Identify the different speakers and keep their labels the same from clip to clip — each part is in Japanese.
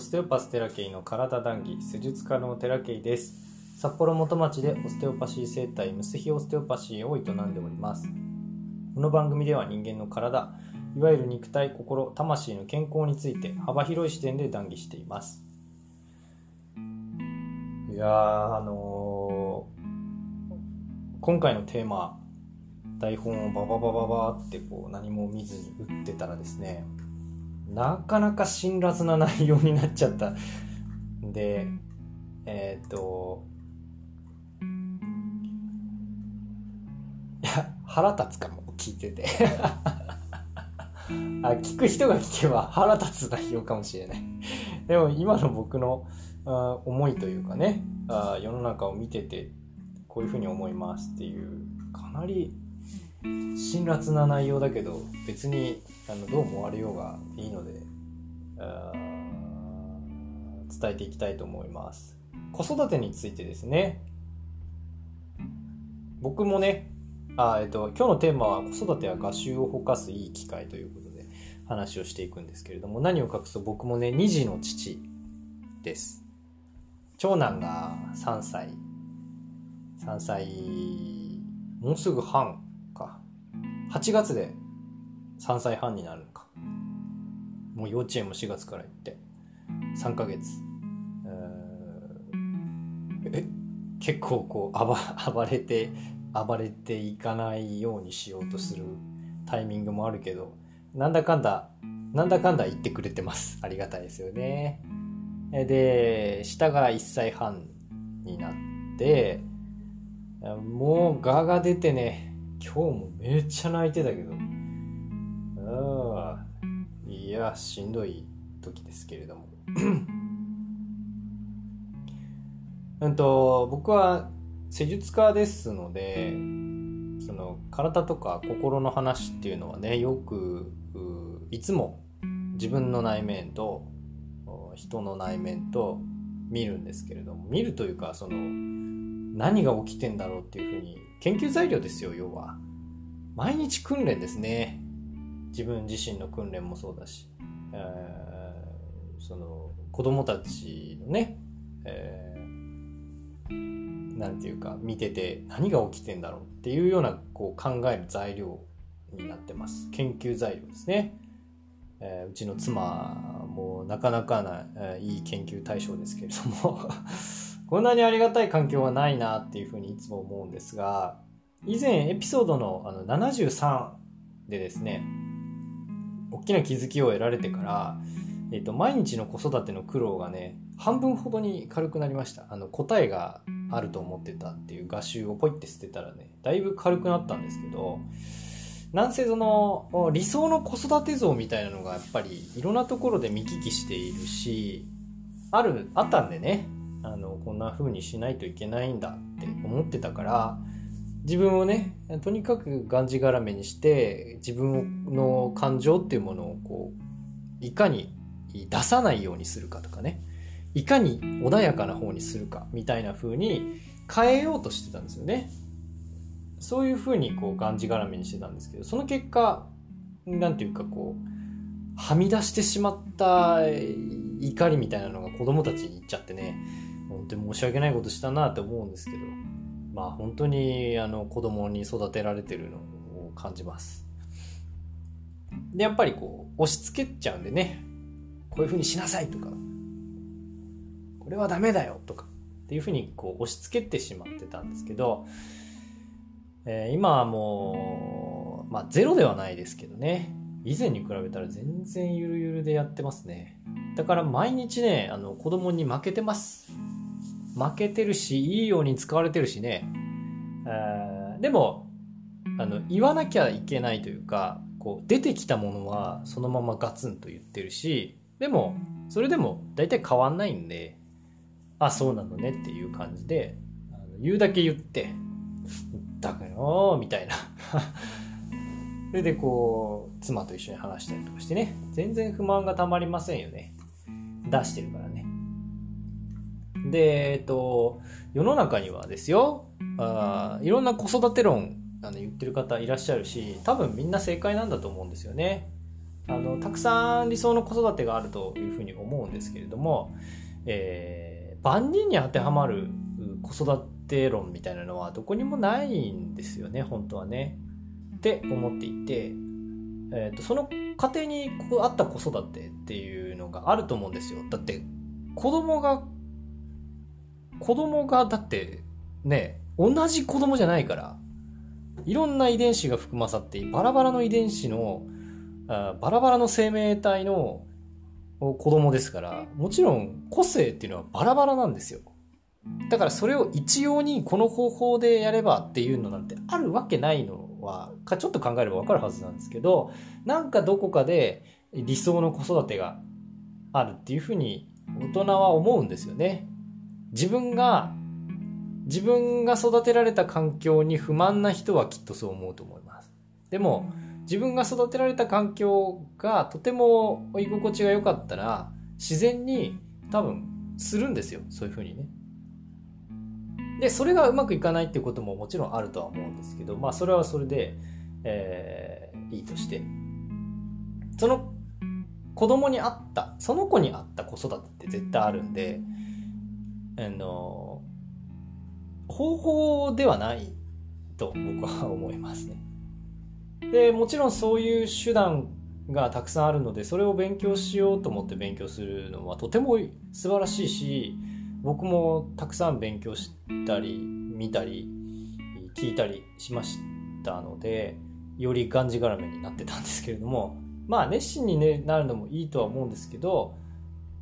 Speaker 1: ステオパステラケイの体談義施術家のテラケイです。札幌元町でオステオパシー生態ムスヒオステオパシーを営んでおります。この番組では人間の体いわゆる肉体心魂の健康について幅広い視点で談義しています。いやーあのー今回のテーマ台本をバババババってこう何も見ずに打ってたらですねなかなか辛辣な内容になっちゃった。でえっ、といや腹立つかも聞いてて。あ聞く人が聞けば腹立つ内容かもしれない。でも今の僕のあ思いというかねあ世の中を見ててこういうふうに思いますっていうかなり辛辣な内容だけど別にあのどう思われようがいいので伝えていきたいと思います。子育てについてですね。僕もねあ、えっと、今日のテーマは子育ては画集をほかすいい機会ということで話をしていくんですけれども何を隠すと僕もね2児の父です。長男が3歳。3歳もうすぐ半。8月で3歳半になるのか。もう幼稚園も4月から行って。3ヶ月。え結構こう暴 暴れて暴れていかないようにしようとするタイミングもあるけどなんだかんだなんだかんだ言ってくれてます。ありがたいですよね。で下が1歳半になってもうガが出てね今日もめっちゃ泣いてたけど。ああいやしんどい時ですけれども。うんと僕は施術家ですのでその体とか心の話っていうのはねよくいつも自分の内面と人の内面と見るんですけれども。見るというかその何が起きてんだろうっていうふうに研究材料ですよ要は。毎日訓練ですね。自分自身の訓練もそうだし、えー、その子供たちのね、えー、なんていうか見てて何が起きてんだろうっていうようなこう考える材料になってます。研究材料ですね、えー、うちの妻もなかなかな、えー、いい研究対象ですけれども。こんなにありがたい環境はないなっていうふうにいつも思うんですが以前エピソードのあの73でですね大きな気づきを得られてから、えーと、毎日の子育ての苦労がね半分ほどに軽くなりました。あの答えがあると思ってたっていう画集をポイって捨てたらねだいぶ軽くなったんですけどなんせその理想の子育て像みたいなのがやっぱりいろんなところで見聞きしているしあるあったんでねあのこんな風にしないといけないんだって思ってたから自分をねとにかくがんじがらめにして自分の感情っていうものをこういかに出さないようにするかとかねいかに穏やかな方にするかみたいな風に変えようとしてたんですよね。そういう風にこうがんじがらめにしてたんですけどその結果なんていうかこうはみ出してしまった怒りみたいなのが子供たちにいっちゃってね本当に申し訳ないことしたなって思うんですけどまあ本当にあの子供に育てられてるのを感じます。でやっぱりこう押し付けちゃうんでねこういうふうにしなさいとかこれはダメだよとかっていうふうにこう押し付けてしまってたんですけど、えー、今はもうまあゼロではないですけどね以前に比べたら全然ゆるゆるでやってますね。だから毎日ねあの子供に負けてます。負けてるしいいように使われてるしね、でもあの言わなきゃいけないというかこう出てきたものはそのままガツンと言ってるしでもそれでも大体変わんないんであそうなのねっていう感じであの言うだけ言ってだからよみたいな。それでこう妻と一緒に話したりとかしてね。全然不満がたまりませんよね。出してるからね。で、えっと、世の中にはですよ、あいろんな子育て論あの言ってる方いらっしゃるし、多分みんな正解なんだと思うんですよね。あのたくさん理想の子育てがあるというふうに思うんですけれども、えー、万人に当てはまる子育て論みたいなのはどこにもないんですよね本当はね。って思っていて、えーと、その家庭に合った子育てっていうのがあると思うんですよ。だって子供が子供がだってね同じ子供じゃないからいろんな遺伝子が含まさってバラバラの遺伝子のあバラバラの生命体の子供ですからもちろん個性っていうのはバラバラなんですよ。だからそれを一様にこの方法でやればっていうのなんてあるわけないのはかちょっと考えればわかるはずなんですけどなんかどこかで理想の子育てがあるっていうふうに大人は思うんですよね。自分が自分が育てられた環境に不満な人はきっとそう思うと思います。でも自分が育てられた環境がとても居心地が良かったら自然に多分するんですよ。そういうふうにね。でそれがうまくいかないっていうことももちろんあるとは思うんですけどまあそれはそれで、えー、いいとして。その子供に合ったその子に合った子育てって絶対あるんであの方法ではないと僕は思いますね。でもちろんそういう手段がたくさんあるのでそれを勉強しようと思って勉強するのはとても素晴らしいし僕もたくさん勉強したり見たり聞いたりしましたのでよりがんじがらめになってたんですけれどもまあ熱心に、ね、なるのもいいとは思うんですけど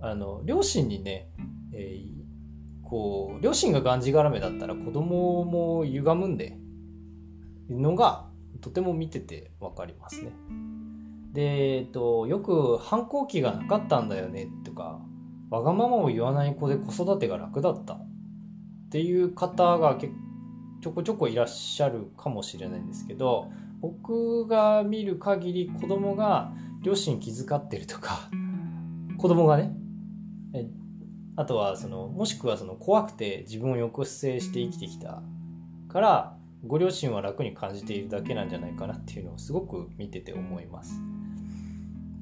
Speaker 1: あの両親にね、えー、こう両親ががんじがらめだったら子供も歪むんでのがとても見てて分かりますね。で、えっと、よく反抗期がなかったんだよねとかわがままを言わない子で子育てが楽だったっていう方がちょこちょこいらっしゃるかもしれないんですけど僕が見る限り子供が両親気遣ってるとか子供がねあとはそのもしくはその怖くて自分を抑制して生きてきたからご両親は楽に感じているだけなんじゃないかなっていうのをすごく見てて思います。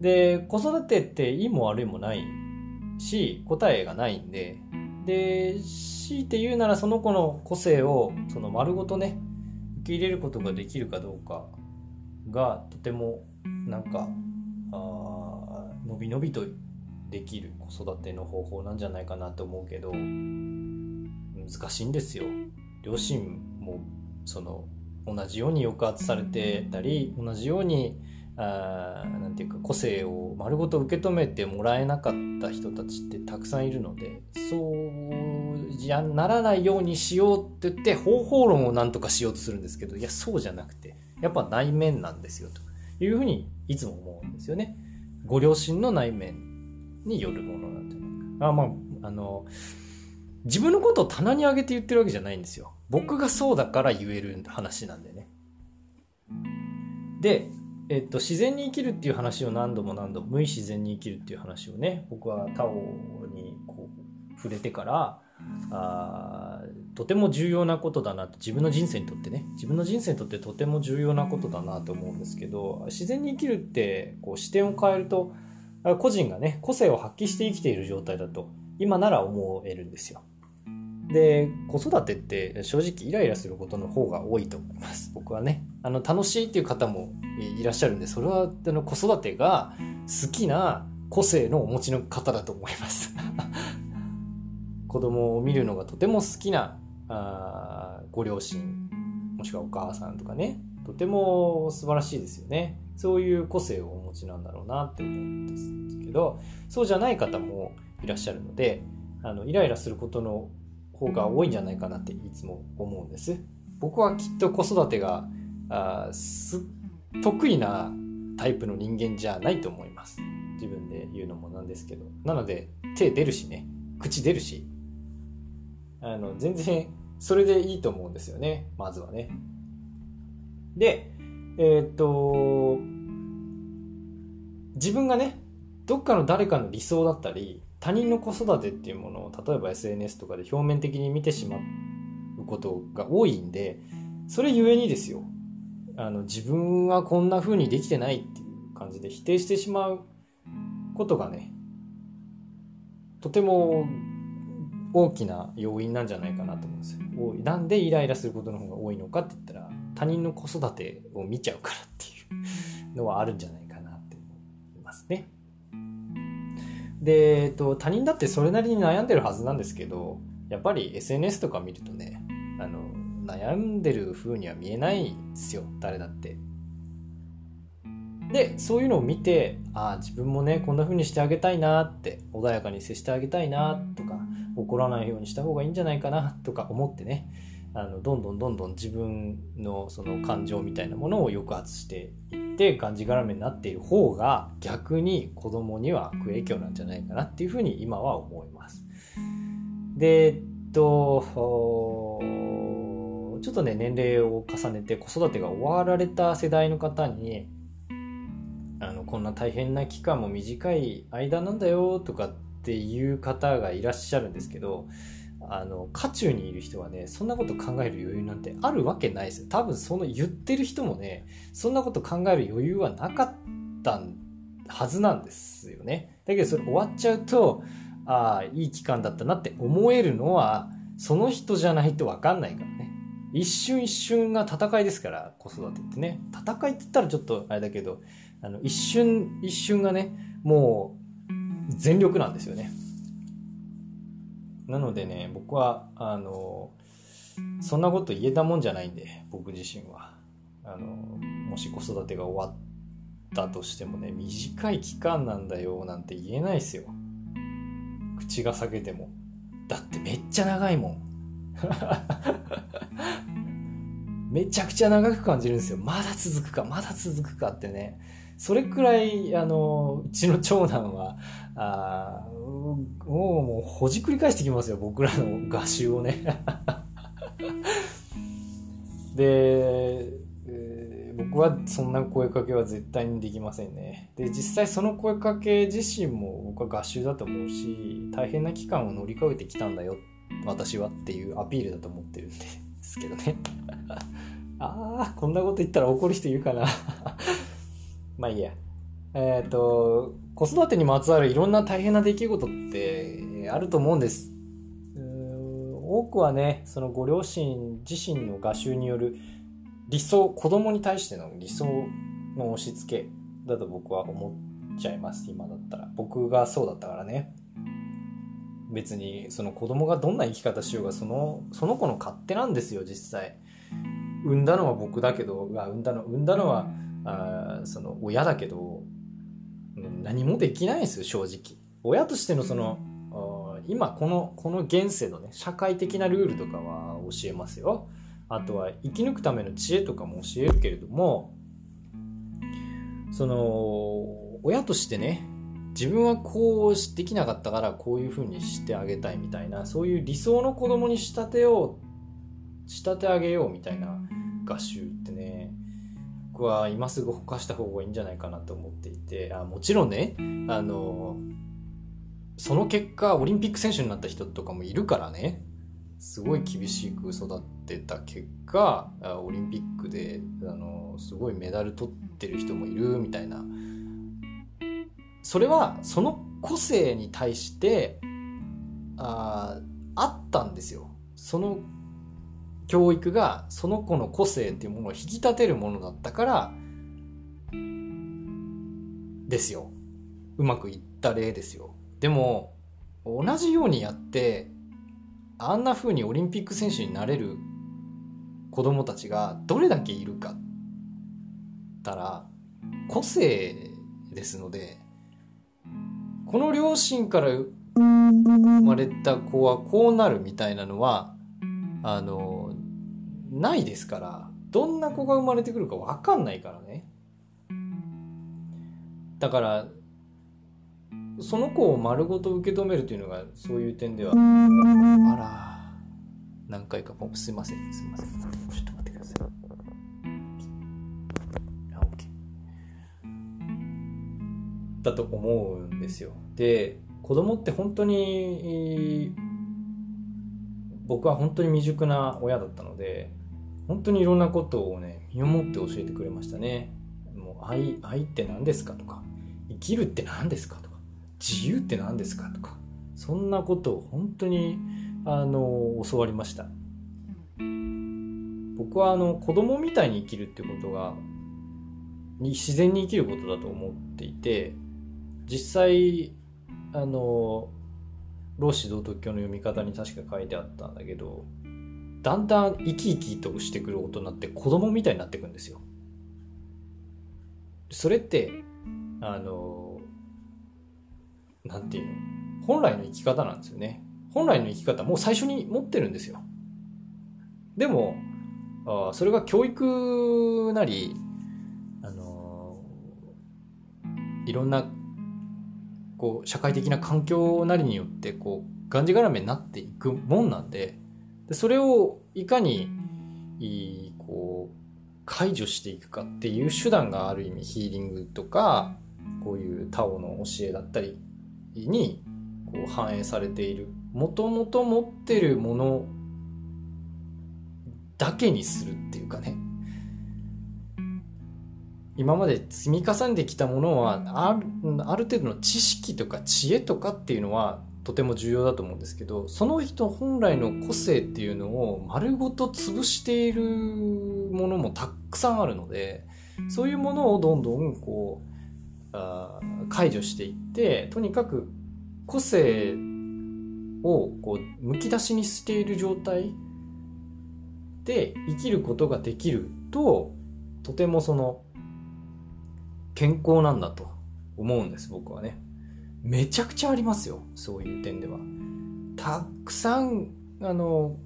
Speaker 1: で子育てっていいも悪いもないし答えがないんで。で強いて言うならその子の個性をその丸ごとね受け入れることができるかどうかがとてもなんかあ伸び伸びとできる子育ての方法なんじゃないかなと思うけど難しいんですよ両親もその同じように抑圧されてたり同じようにあなんていうか個性を丸ごと受け止めてもらえなかった人たちってたくさんいるのでそうじゃならないようにしようって言って方法論をなんとかしようとするんですけどいやそうじゃなくてやっぱ内面なんですよというふうにいつも思うんですよね。ご両親の内面によるものなんじゃないか。あまああの自分のことを棚に上げて言ってるわけじゃないんですよ。僕がそうだから言える話なんでね。で、えっと、自然に生きるっていう話を何度も何度も無意自然に生きるっていう話をね僕はタオにこう触れてからあとても重要なことだなと自分の人生にとってね自分の人生にとってとても重要なことだなと思うんですけど自然に生きるってこう視点を変えると個人がね個性を発揮して生きている状態だと今なら思えるんですよ。で子育てって正直イライラすることの方が多いと思います。僕はね。あの楽しいっていう方もいらっしゃるんでそれはあの子育てが好きな個性のお持ちの方だと思います。子供を見るのがとても好きなあご両親もしくはお母さんとかね。とても素晴らしいですよね。そういう個性をお持ちなんだろうなって思うんですけどそうじゃない方もいらっしゃるのであのイライラすることの方が多いんじゃないかなっていつも思うんです。僕はきっと子育てがあす得意なタイプの人間じゃないと思います。自分で言うのもなんですけど。なので手出るしね。口出るし。あの全然それでいいと思うんですよね。まずはね。でえー、っと自分がねどっかの誰かの理想だったり他人の子育てっていうものを例えば SNS とかで表面的に見てしまうことが多いんでそれゆえにですよあの自分はこんな風にできてないっていう感じで否定してしまうことがねとても大きな要因なんじゃないかなと思うんですよ。なんでイライラすることの方が多いのかって言ったら他人の子育てを見ちゃうからっていうのはあるんじゃないかなって思いますね。で、えっと、他人だってそれなりに悩んでるはずなんですけどやっぱり SNS とか見るとねあの悩んでる風には見えないんですよ誰だって。でそういうのを見てああ自分もねこんな風にしてあげたいなって穏やかに接してあげたいなとか怒らないようにした方がいいんじゃないかなとか思ってねあのどんどんどんどん自分のその感情みたいなものを抑圧していってがんじがらめになっている方が逆に子供には悪影響なんじゃないかなっていうふうに今は思います。でえっとちょっとね年齢を重ねて子育てが終わられた世代の方にあのこんな大変な期間も短い間なんだよとかっていう方がいらっしゃるんですけどあの渦中にいる人はねそんなこと考える余裕なんてあるわけないですよ。多分その言ってる人もねそんなこと考える余裕はなかったはずなんですよね。だけどそれ終わっちゃうとああいい期間だったなって思えるのはその人じゃないと分かんないからね。一瞬一瞬が戦いですから子育てってね。戦いって言ったらちょっとあれだけどあの一瞬一瞬がねもう全力なんですよね。なのでね僕はあのそんなこと言えたもんじゃないんで僕自身は。あのもし子育てが終わったとしてもね短い期間なんだよなんて言えないですよ。口が裂けても。だってめっちゃ長いもん。めちゃくちゃ長く感じるんですよ。まだ続くかまだ続くかってね。それくらい、あの、うちの長男は、あもう、もう、ほじくり返してきますよ、僕らの画集をね。で、えー、僕はそんな声かけは絶対にできませんね。で、実際その声かけ自身も僕は画集だと思うし、大変な期間を乗り越えてきたんだよ、私はっていうアピールだと思ってるんですけどね。ああ、こんなこと言ったら怒る人いるかな まあいいや。えっ、ー、と、子育てにまつわるいろんな大変な出来事ってあると思うんです。多くはね、そのご両親自身の画集による理想、子供に対しての理想の押し付けだと僕は思っちゃいます、今だったら。僕がそうだったからね。別にその子供がどんな生き方しようがそのその子の勝手なんですよ実際産んだのは僕だけど産んだの産んだのはあその親だけど何もできないですよ正直。親としてのその今このこの現世のね社会的なルールとかは教えますよ。あとは生き抜くための知恵とかも教えるけれどもその親としてね自分はこうできなかったからこういうふうにしてあげたいみたいなそういう理想の子供に仕立てよう仕立て上げようみたいな合集ってねは今すぐほかした方がいいんじゃないかなと思っていてあもちろんねあのその結果オリンピック選手になった人とかもいるからねすごい厳しく育ってた結果オリンピックであのすごいメダル取ってる人もいるみたいな。それはその個性に対してああったんですよ。その教育がその子の個性っていうものを引き立てるものだったからですよ。うまくいった例ですよ。でも同じようにやってあんな風にオリンピック選手になれる子供たちがどれだけいるかたら個性ですのでこの両親から生まれた子はこうなるみたいなのはあのないですからどんな子が生まれてくるか分かんないからね。だからその子を丸ごと受け止めるというのがそういう点ではあら何回かすいませんすいません。ちょっと待ってください。だと思うんですよ。で子供って本当に僕は本当に未熟な親だったので本当にいろんなことをね身をもって教えてくれましたね。もう愛愛って何ですかとか生きるって何ですかとか自由って何ですかとかそんなことを本当にあの教わりました。僕はあの子供みたいに生きるってことが自然に生きることだと思っていて実際あの老子道徳教の読み方に確か書いてあったんだけどだんだん生き生きとしてくる大人って子供みたいになってくんですよ。それってあのなんていうの？本来の生き方なんですよね。本来の生き方もう最初に持ってるんですよ。でもあそれが教育なりあのいろんなこう社会的な環境なりによってこうがんじがらめになっていくもんなんでそれをいかにいこう解除していくかっていう手段がある意味ヒーリングとかこういうタオの教えだったりにこう反映されている。もともと持ってるものだけにするっていうかね。今まで積み重ねてきたものはあるある程度の知識とか知恵とかっていうのはとても重要だと思うんですけどその人本来の個性っていうのを丸ごと潰しているものもたくさんあるのでそういうものをどんどんこうあ解除していってとにかく個性をこうむき出しにしている状態で生きることができるととてもその健康なんだと思うんです僕はね。めちゃくちゃありますよそういう点では。たくさんあの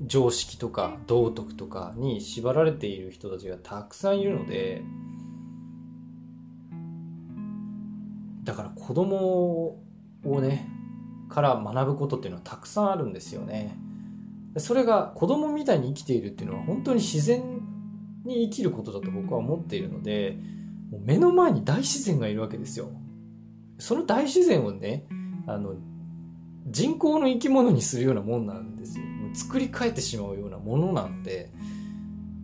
Speaker 1: 常識とか道徳とかに縛られている人たちがたくさんいるのでだから子供をねから学ぶことっていうのはたくさんあるんですよね。それが子供みたいに生きているっていうのは本当に自然に生きることだと僕は思っているのでもう目の前に大自然がいるわけですよ。その大自然をねあの人工の生き物にするようなもんなんですよ作り変えてしまうようなものなんで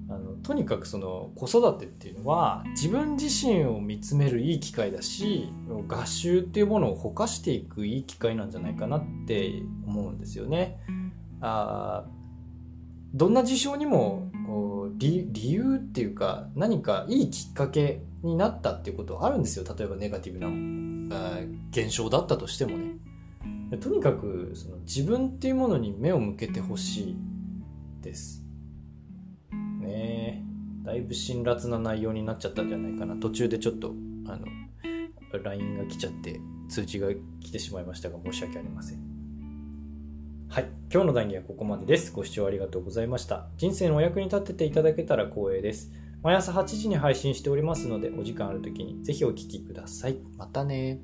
Speaker 1: あのとにかくその子育てっていうのは自分自身を見つめるいい機会だし合集っていうものをほかしていくいい機会なんじゃないかなって思うんですよね。あどんな事象にも理由っていうか何かいいきっかけになったっていうことはあるんですよ例えばネガティブな現象だったとしてもねとにかくその自分っていうものに目を向けてほしいですねだいぶ辛辣な内容になっちゃったんじゃないかな途中でちょっとあの LINE が来ちゃって通知が来てしまいましたが申し訳ありませんはい。今日の談義はここまでです。ご視聴ありがとうございました。人生のお役に立てていただけたら光栄です。毎朝8時に配信しておりますので、お時間ある時にぜひお聴きください。またね